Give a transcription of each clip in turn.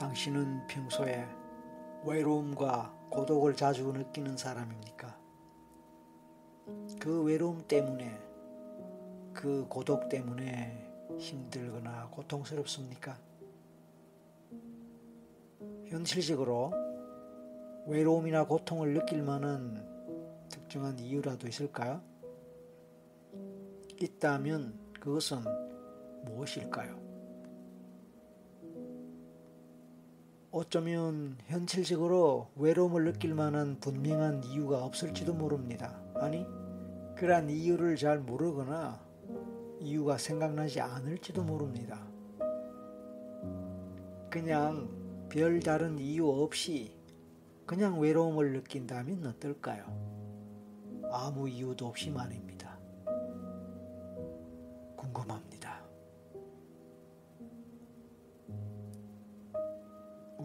당신은 평소에 외로움과 고독을 자주 느끼는 사람입니까? 그 외로움 때문에, 그 고독 때문에 힘들거나 고통스럽습니까? 현실적으로 외로움이나 고통을 느낄 만한 특정한 이유라도 있을까요? 있다면 그것은 무엇일까요? 어쩌면 현실적으로 외로움을 느낄 만한 분명한 이유가 없을지도 모릅니다. 아니, 그러한 이유를 잘 모르거나 이유가 생각나지 않을지도 모릅니다. 그냥 별 다른 이유 없이 그냥 외로움을 느낀다면 어떨까요? 아무 이유도 없이 말입니다. 궁금합니다.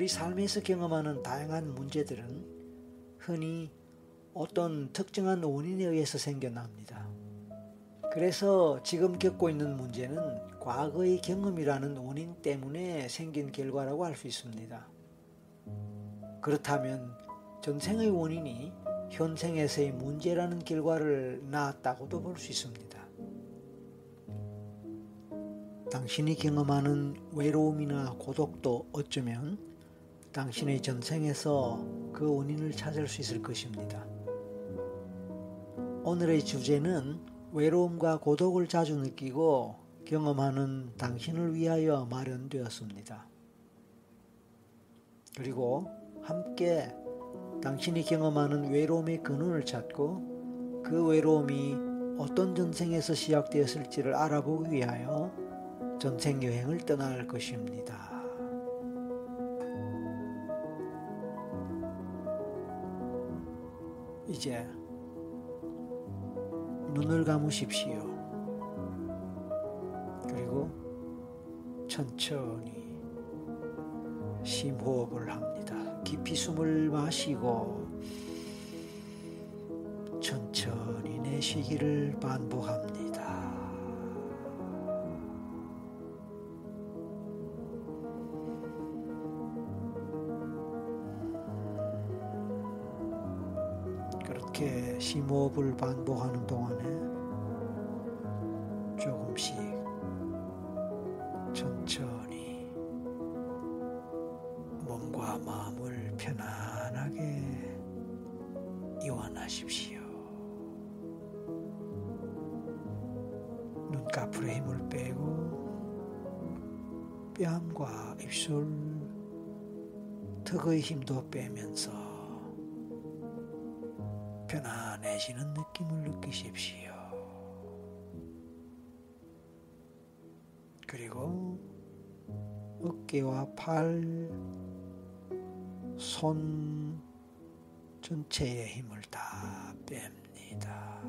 우리 삶에서 경험하는 다양한 문제들은 흔히 어떤 특정한 원인에 의해서 생겨납니다. 그래서 지금 겪고 있는 문제는 과거의 경험이라는 원인 때문에 생긴 결과라고 할 수 있습니다. 그렇다면 전생의 원인이 현생에서의 문제라는 결과를 낳았다고도 볼 수 있습니다. 당신이 경험하는 외로움이나 고독도 어쩌면 당신의 전생에서 그 원인을 찾을 수 있을 것입니다. 오늘의 주제는 외로움과 고독을 자주 느끼고 경험하는 당신을 위하여 마련되었습니다. 그리고 함께 당신이 경험하는 외로움의 근원을 찾고 그 외로움이 어떤 전생에서 시작되었을지를 알아보기 위하여 전생 여행을 떠날 것입니다. 이제 눈을 감으십시오. 그리고 천천히 심호흡을 합니다. 깊이 숨을 마시고 천천히 내쉬기를 반복합니다. 호흡을 반복하는 동안에 조금씩 천천히 몸과 마음을 편안하게 이완하십시오. 눈꺼풀에 힘을 빼고 뺨과 입술, 턱의 힘도 빼면서 편안해지는 느낌을 느끼십시오. 그리고 어깨와 팔, 손 전체의 힘을 다 뺍니다.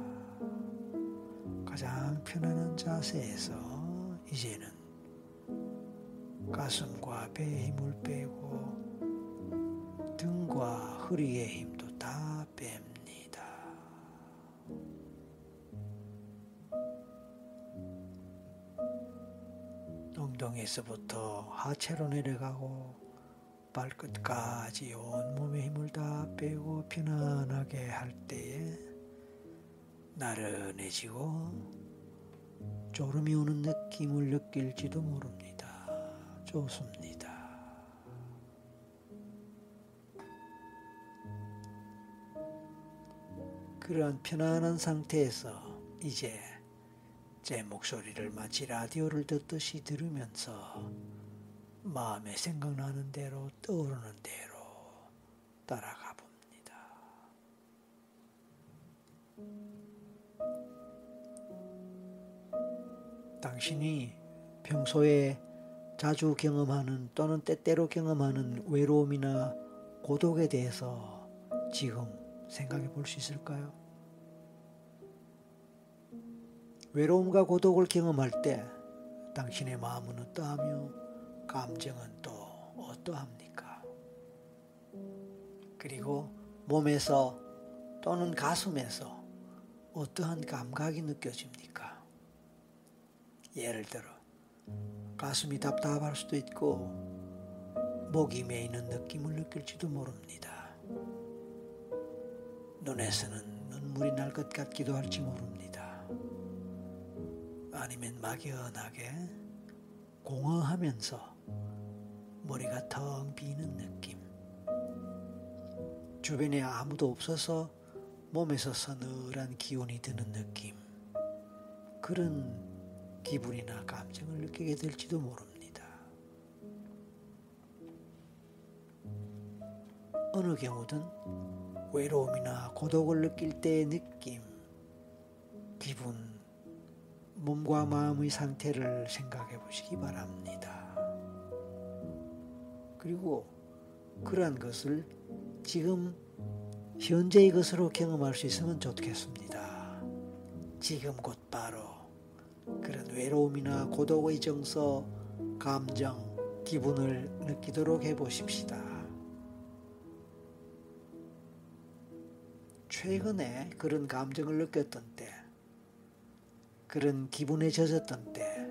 가장 편안한 자세에서 이제는 가슴과 배에 힘을 빼고 등과 허리의 힘도 다 뺍니다. 엉덩이에서부터 하체로 내려가고 발끝까지 온몸의 힘을 다 빼고 편안하게 할 때에 나른해지고 졸음이 오는 느낌을 느낄지도 모릅니다. 좋습니다. 그러한 편안한 상태에서 이제 제 목소리를 마치 라디오를 듣듯이 들으면서 마음에 생각나는 대로 떠오르는 대로 따라가 봅니다. 당신이 평소에 자주 경험하는 또는 때때로 경험하는 외로움이나 고독에 대해서 지금 생각해 볼 수 있을까요? 외로움과 고독을 경험할 때 당신의 마음은 어떠하며 감정은 또 어떠합니까? 그리고 몸에서 또는 가슴에서 어떠한 감각이 느껴집니까? 예를 들어 가슴이 답답할 수도 있고 목이 메이는 느낌을 느낄지도 모릅니다. 눈에서는 눈물이 날 것 같기도 할지 모릅니다. 아니면 막연하게 공허하면서 머리가 텅 비는 느낌. 주변에 아무도 없어서 몸에서 서늘한 기운이 드는 느낌. 그런 기분이나 감정을 느끼게 될지도 모릅니다. 어느 경우든 외로움이나 고독을 느낄 때의 느낌, 기분, 몸과 마음의 상태를 생각해 보시기 바랍니다. 그리고 그러한 것을 지금 현재의 것으로 경험할 수 있으면 좋겠습니다. 지금 곧바로 그런 외로움이나 고독의 정서, 감정, 기분을 느끼도록 해보십시다. 최근에 그런 감정을 느꼈던 때, 그런 기분에 젖었던 때,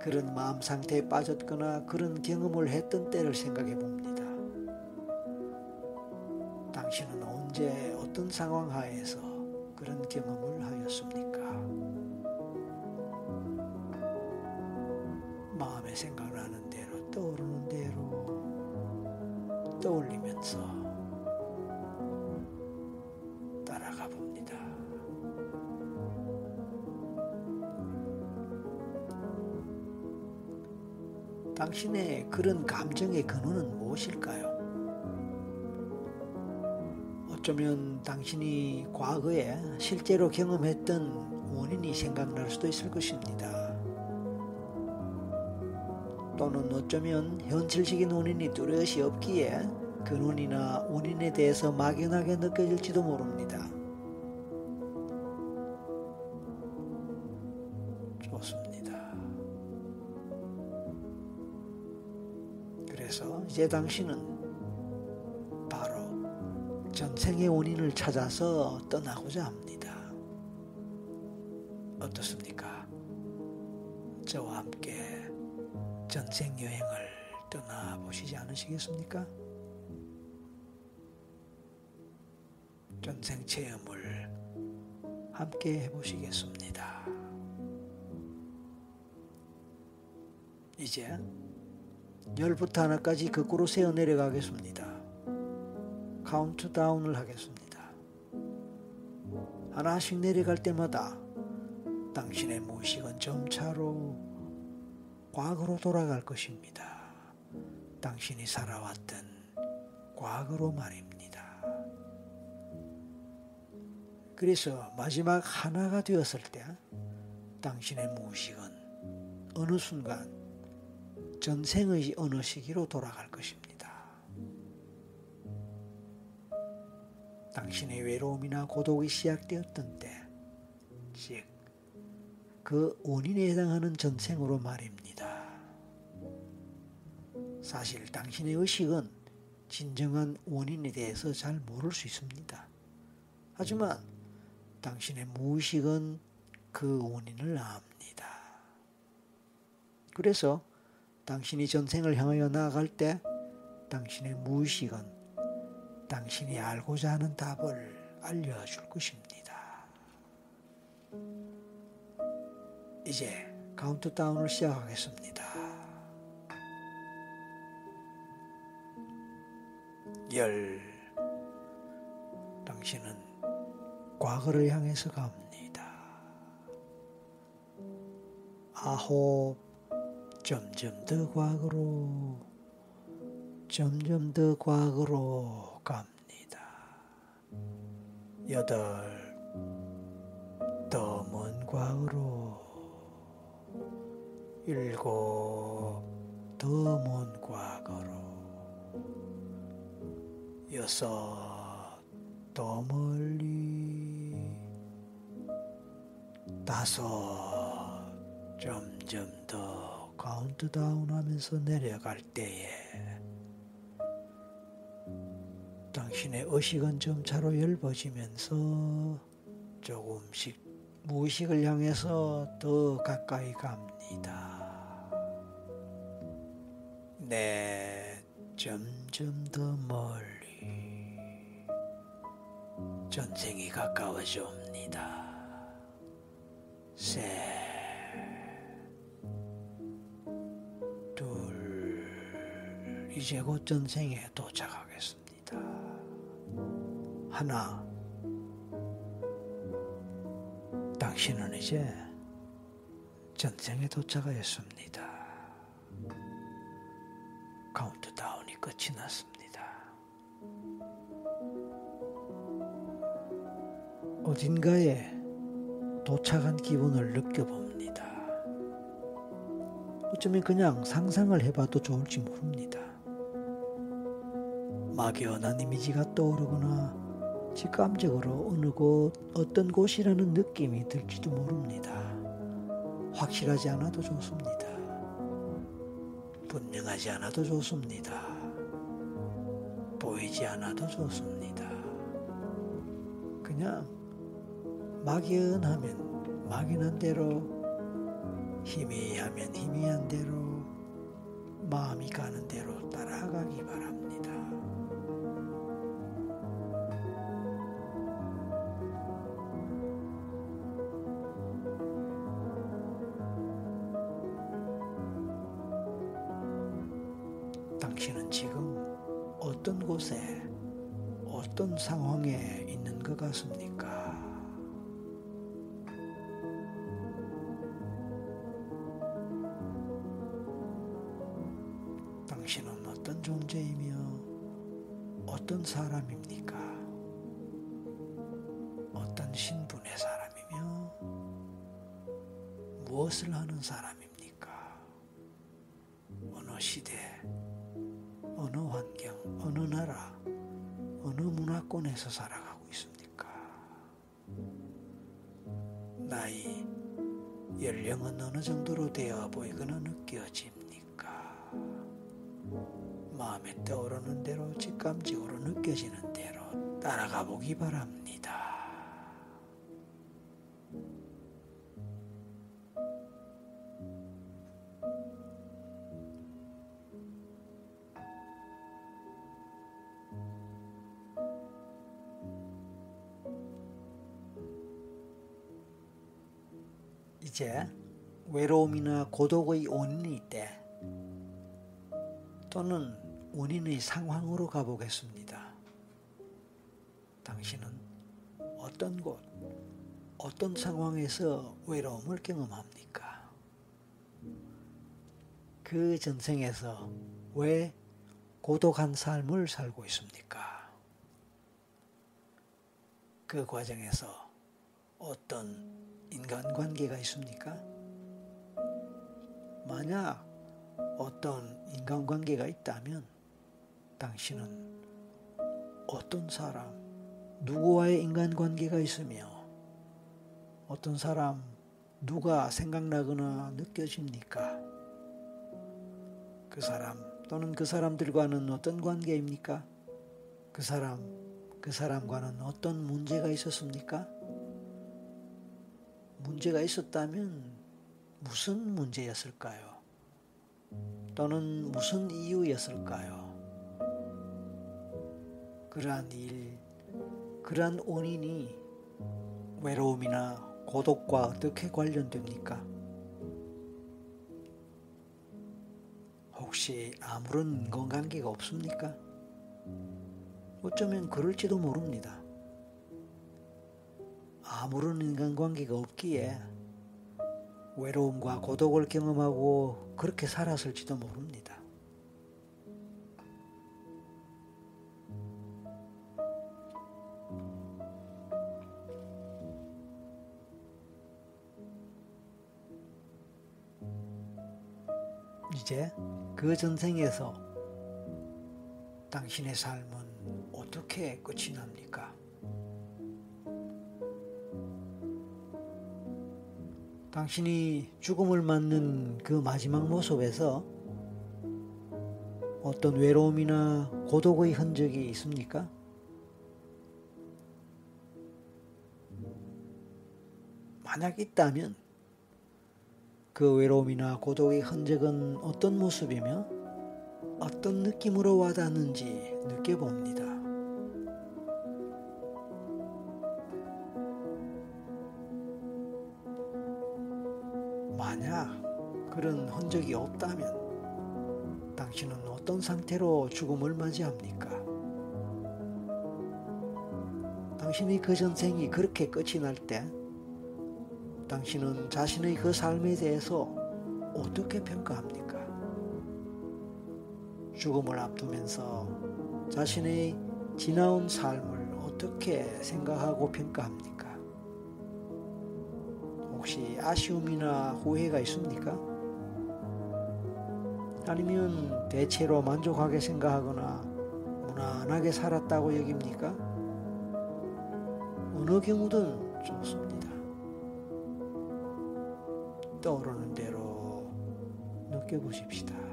그런 마음 상태에 빠졌거나 그런 경험을 했던 때를 생각해 봅니다. 당신은 언제 어떤 상황 하에서 그런 경험을 하였습니까? 마음에 생각나는 대로 떠오르는 대로 떠올리면서 당신의 그런 감정의 근원은 무엇일까요? 어쩌면 당신이 과거에 실제로 경험했던 원인이 생각날 수도 있을 것입니다. 또는 어쩌면 현실적인 원인이 뚜렷이 없기에 근원이나 원인에 대해서 막연하게 느껴질지도 모릅니다. 이제 당신은 바로 전생의 원인을 찾아서 떠나고자 합니다. 어떻습니까? 저와 함께 전생 여행을 떠나보시지 않으시겠습니까? 전생 체험을 함께 해보시겠습니다. 이제 열부터 하나까지 거꾸로 세어 내려가겠습니다. 카운트다운을 하겠습니다. 하나씩 내려갈 때마다 당신의 무의식은 점차로 과거로 돌아갈 것입니다. 당신이 살아왔던 과거로 말입니다. 그래서 마지막 하나가 되었을 때 당신의 무의식은 어느 순간 전생의 어느 시기로 돌아갈 것입니다. 당신의 외로움이나 고독이 시작되었던 때, 즉, 그 원인에 해당하는 전생으로 말입니다. 사실 당신의 의식은 진정한 원인에 대해서 잘 모를 수 있습니다. 하지만 당신의 무의식은 그 원인을 압니다. 그래서 당신이 전생을 향하여 나아갈 때 당신의 무의식은 당신이 알고자 하는 답을 알려줄 것입니다. 이제 카운트다운을 시작하겠습니다. 열 당신은 과거를 향해서 갑니다. 아홉 점점 더 과거로, 점점 더 과거로 갑니다. 여덟, 더 먼 과거로, 일곱, 더 먼 과거로, 여섯, 더 멀리, 다섯, 점점 더 카운트다운 하면서 내려갈 때에 당신의 의식은 점차로 엷어지면서 조금씩 무의식을 향해서 더 가까이 갑니다. 네, 점점 더 멀리 전생이 가까워져 옵니다. 셋, 이제 곧 전생에 도착하겠습니다. 하나, 당신은 이제 전생에 도착하였습니다. 카운트다운이 끝이 났습니다. 어딘가에 도착한 기분을 느껴봅니다. 어쩌면 그냥 상상을 해봐도 좋을지 모릅니다. 막연한 이미지가 떠오르거나 직감적으로 어느 곳, 어떤 곳이라는 느낌이 들지도 모릅니다. 확실하지 않아도 좋습니다. 분명하지 않아도 좋습니다. 보이지 않아도 좋습니다. 그냥 막연하면 막연한 대로 희미하면 희미한 대로 당신은 지금 어떤 곳에 어떤 상황에 있는 것 같습니까? 당신은 어떤 존재이며 어떤 사람입니까? 어떤 신분의 사람이며 무엇을 하는 사람입니까? 어느 시대, 어느 환경, 어느 나라, 어느 문화권에서 살아가고 있습니까? 나이, 연령은 어느 정도로 되어 보이거나 느껴집니까? 마음에 떠오르는 대로 직감적으로 느껴지는 대로 따라가 보기 바랍니다. 고독의 원인이 있대. 또는 원인의 상황으로 가보겠습니다. 당신은 어떤 곳, 어떤 상황에서 외로움을 경험합니까? 그 전생에서 왜 고독한 삶을 살고 있습니까? 그 과정에서 어떤 인간관계가 있습니까? 만약 어떤 인간관계가 있다면 당신은 어떤 사람, 누구와의 인간관계가 있으며 어떤 사람, 누가 생각나거나 느껴집니까? 그 사람 또는 그 사람들과는 어떤 관계입니까? 그 사람, 그 사람과는 어떤 문제가 있었습니까? 문제가 있었다면 무슨 문제였을까요? 또는 무슨 이유였을까요? 그러한 일, 그러한 원인이 외로움이나 고독과 어떻게 관련됩니까? 혹시 아무런 인간관계가 없습니까? 어쩌면 그럴지도 모릅니다. 아무런 인간관계가 없기에 외로움과 고독을 경험하고 그렇게 살았을지도 모릅니다. 이제 그 전생에서 당신의 삶은 어떻게 끝이 납니까? 당신이 죽음을 맞는 그 마지막 모습에서 어떤 외로움이나 고독의 흔적이 있습니까? 만약 있다면 그 외로움이나 고독의 흔적은 어떤 모습이며 어떤 느낌으로 와닿는지 느껴봅니다. 만약 그런 흔적이 없다면 당신은 어떤 상태로 죽음을 맞이합니까? 당신의 그 전생이 그렇게 끝이 날 때 당신은 자신의 그 삶에 대해서 어떻게 평가합니까? 죽음을 앞두면서 자신의 지나온 삶을 어떻게 생각하고 평가합니까? 아쉬움이나 후회가 있습니까? 아니면 대체로 만족하게 생각하거나 무난하게 살았다고 여깁니까? 어느 경우든 좋습니다. 떠오르는 대로 느껴보십시다.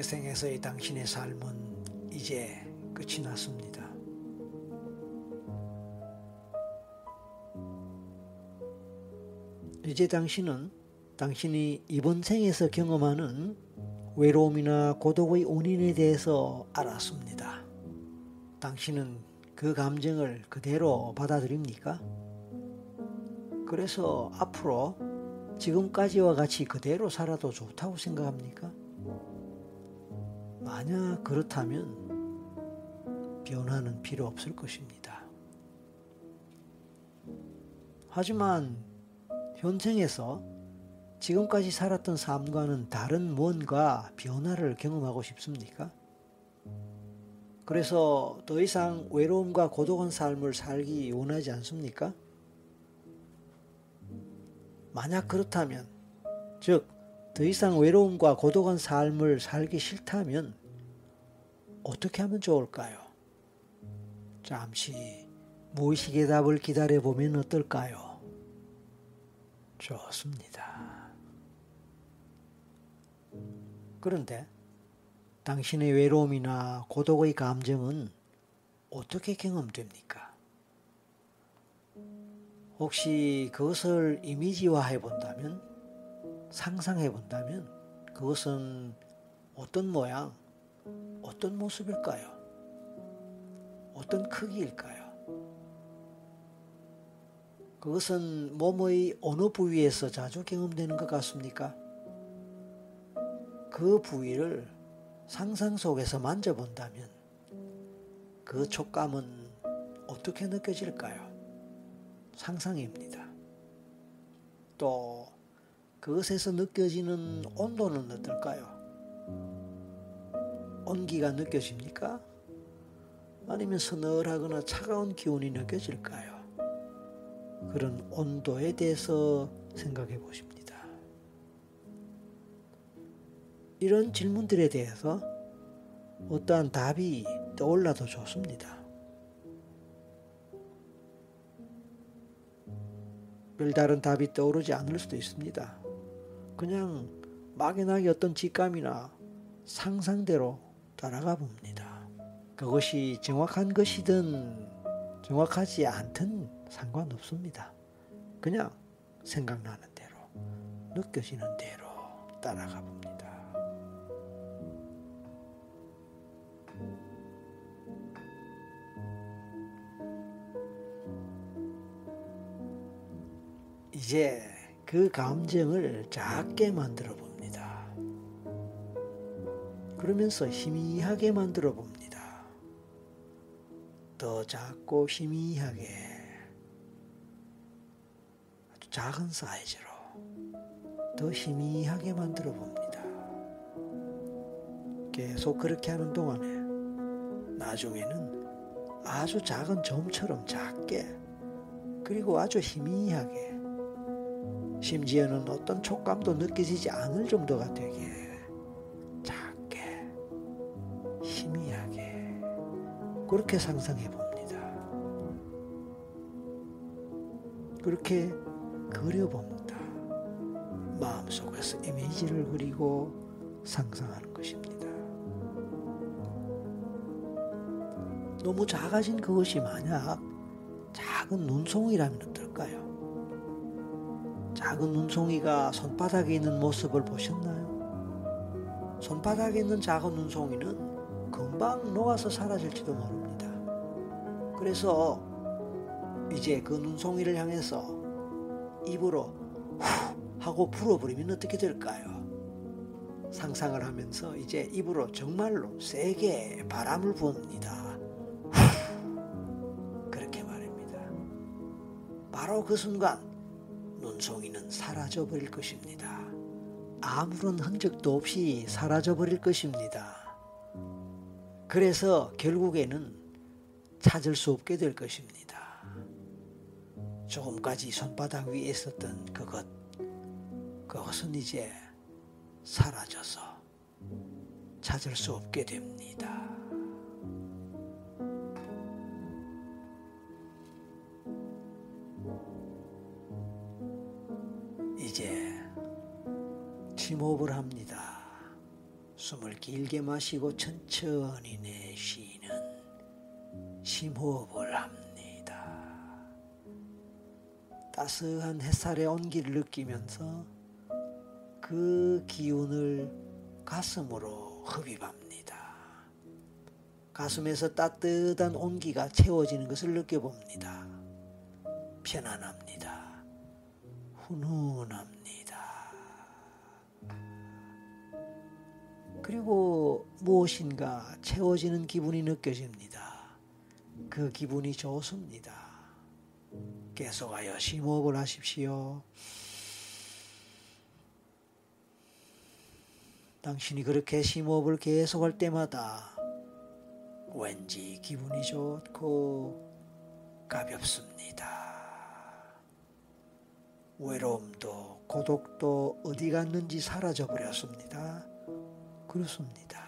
그 생에서의 당신의 삶은 이제 끝이 났습니다. 이제 당신은 당신이 이번 생에서 경험하는 외로움이나 고독의 원인에 대해서 알았습니다. 당신은 그 감정을 그대로 받아들입니까? 그래서 앞으로 지금까지와 같이 그대로 살아도 좋다고 생각합니까? 만약 그렇다면 변화는 필요 없을 것입니다. 하지만 현생에서 지금까지 살았던 삶과는 다른 뭔가 변화를 경험하고 싶습니까? 그래서 더 이상 외로움과 고독한 삶을 살기 원하지 않습니까? 만약 그렇다면, 즉, 더 이상 외로움과 고독한 삶을 살기 싫다면 어떻게 하면 좋을까요? 잠시 무의식의 답을 기다려보면 어떨까요? 좋습니다. 그런데 당신의 외로움이나 고독의 감정은 어떻게 경험됩니까? 혹시 그것을 이미지화해 본다면, 상상해 본다면, 그것은 어떤 모양, 어떤 모습일까요? 어떤 크기일까요? 그것은 몸의 어느 부위에서 자주 경험되는 것 같습니까? 그 부위를 상상 속에서 만져본다면 그 촉감은 어떻게 느껴질까요? 상상입니다. 또 그것에서 느껴지는 온도는 어떨까요? 온기가 느껴집니까? 아니면 서늘하거나 차가운 기운이 느껴질까요? 그런 온도에 대해서 생각해 보십니다. 이런 질문들에 대해서 어떠한 답이 떠올라도 좋습니다. 별다른 답이 떠오르지 않을 수도 있습니다. 그냥 막연하게 어떤 직감이나 상상대로 따라가 봅니다. 그것이 정확한 것이든 정확하지 않든 상관없습니다. 그냥 생각나는 대로, 느껴지는 대로 따라가 봅니다. 이제 그 감정을 작게 만들어 봅니다. 그러면서 희미하게 만들어 봅니다. 더 작고 희미하게 아주 작은 사이즈로 더 희미하게 만들어 봅니다. 계속 그렇게 하는 동안에 나중에는 아주 작은 점처럼 작게 그리고 아주 희미하게 심지어는 어떤 촉감도 느껴지지 않을 정도가 되게 그렇게 상상해 봅니다. 그렇게 그려봅니다. 마음속에서 이미지를 그리고 상상하는 것입니다. 너무 작아진 그것이 만약 작은 눈송이라면 어떨까요? 작은 눈송이가 손바닥에 있는 모습을 보셨나요? 손바닥에 있는 작은 눈송이는 금방 녹아서 사라질지도 모릅니다. 그래서 이제 그 눈송이를 향해서 입으로 후 하고 불어버리면 어떻게 될까요? 상상을 하면서 이제 입으로 정말로 세게 바람을 부읍니다. 그렇게 말입니다. 바로 그 순간 눈송이는 사라져 버릴 것입니다. 아무런 흔적도 없이 사라져 버릴 것입니다. 그래서 결국에는 찾을 수 없게 될 것입니다. 조금까지 손바닥 위에 있었던 그것, 그것은 이제 사라져서 찾을 수 없게 됩니다. 이제 침호흡을 합니다. 숨을 길게 마시고 천천히 내쉬는 심호흡을 합니다. 따스한 햇살의 온기를 느끼면서 그 기운을 가슴으로 흡입합니다. 가슴에서 따뜻한 온기가 채워지는 것을 느껴봅니다. 편안합니다. 훈훈합니다. 그리고 무엇인가 채워지는 기분이 느껴집니다. 그 기분이 좋습니다. 계속하여 심호흡을 하십시오. 당신이 그렇게 심호흡을 계속할 때마다 왠지 기분이 좋고 가볍습니다. 외로움도 고독도 어디 갔는지 사라져 버렸습니다. 그렇습니다.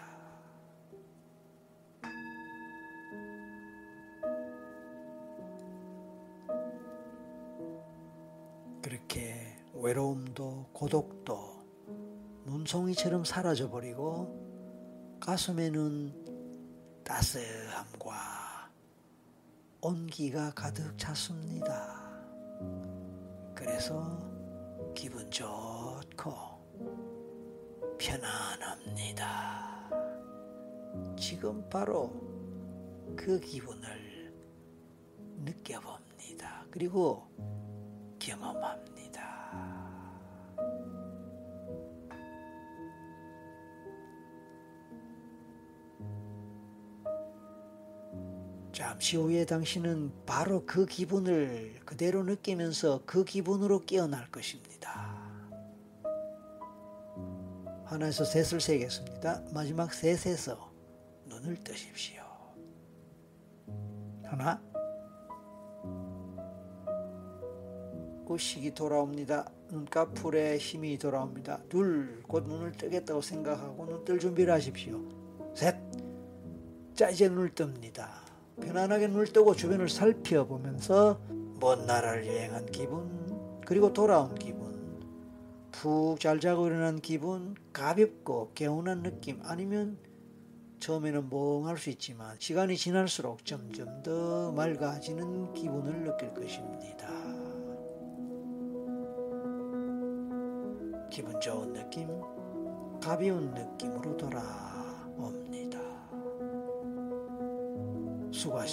그렇게 외로움도 고독도 눈송이처럼 사라져버리고 가슴에는 따스함과 온기가 가득 찼습니다. 그래서 기분 좋고 편안합니다. 지금 바로 그 기분을 느껴봅니다. 그리고 경험합니다. 잠시 후에 당신은 바로 그 기분을 그대로 느끼면서 그 기분으로 깨어날 것입니다. 하나에서 셋을 세겠습니다. 마지막 셋에서 눈을 뜨십시오. 하나, 의식이 돌아옵니다. 눈꺼풀에 힘이 돌아옵니다. 둘, 곧 눈을 뜨겠다고 생각하고 눈 뜰 준비를 하십시오. 셋, 자 이제 눈을 뜹니다. 편안하게 눈을 뜨고 주변을 살펴보면서 먼 나라를 여행한 기분 그리고 돌아온 기분 푹 잘 자고 일어난 기분 가볍고 개운한 느낌 아니면 처음에는 멍할 수 있지만 시간이 지날수록 점점 더 맑아지는 기분을 느낄 것입니다. 기분 좋은 느낌, 가벼운 느낌으로 돌아옵니다. 수고하셨습니다.